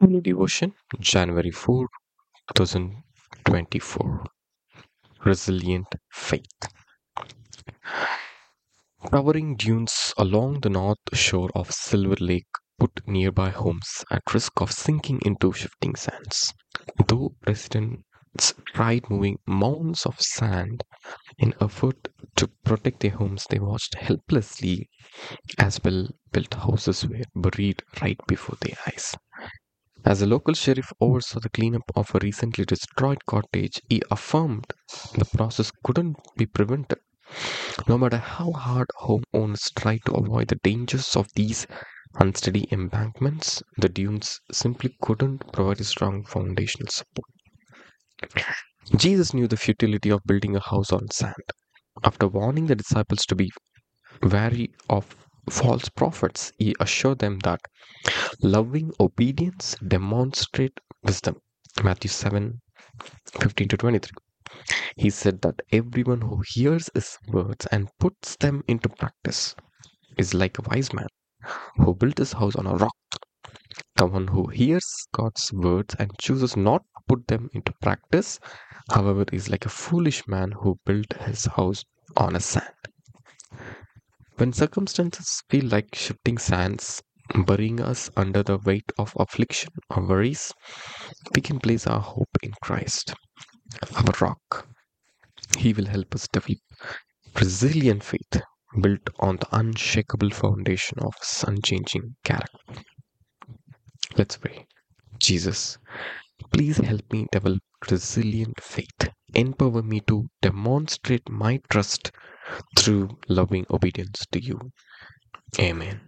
Daily Devotion, January 4, 2024. Resilient Faith. Towering dunes along the north shore of Silver Lake put nearby homes at risk of sinking into shifting sands. Though residents tried moving mounds of sand in effort to protect their homes, they watched helplessly as well built houses were buried right before their eyes. As a local sheriff oversaw the cleanup of a recently destroyed cottage, he affirmed the process couldn't be prevented. No matter how hard homeowners tried to avoid the dangers of these unsteady embankments, the dunes simply couldn't provide a strong foundational support. Jesus knew the futility of building a house on sand. After warning the disciples to be wary of false prophets, he assured them that loving obedience demonstrate wisdom. Matthew 7 15 to 23. He said that everyone who hears his words and puts them into practice is like a wise man who built his house on a rock. The one who hears God's words and chooses not to put them into practice, however, is like a foolish man who built his house on a sand. When circumstances feel like shifting sands, burying us under the weight of affliction or worries, we can place our hope in Christ, our rock. He will help us develop resilient faith built on the unshakable foundation of His unchanging character. Let's pray. Jesus, please help me develop resilient faith. Empower me to demonstrate my trust through loving obedience to you. Amen.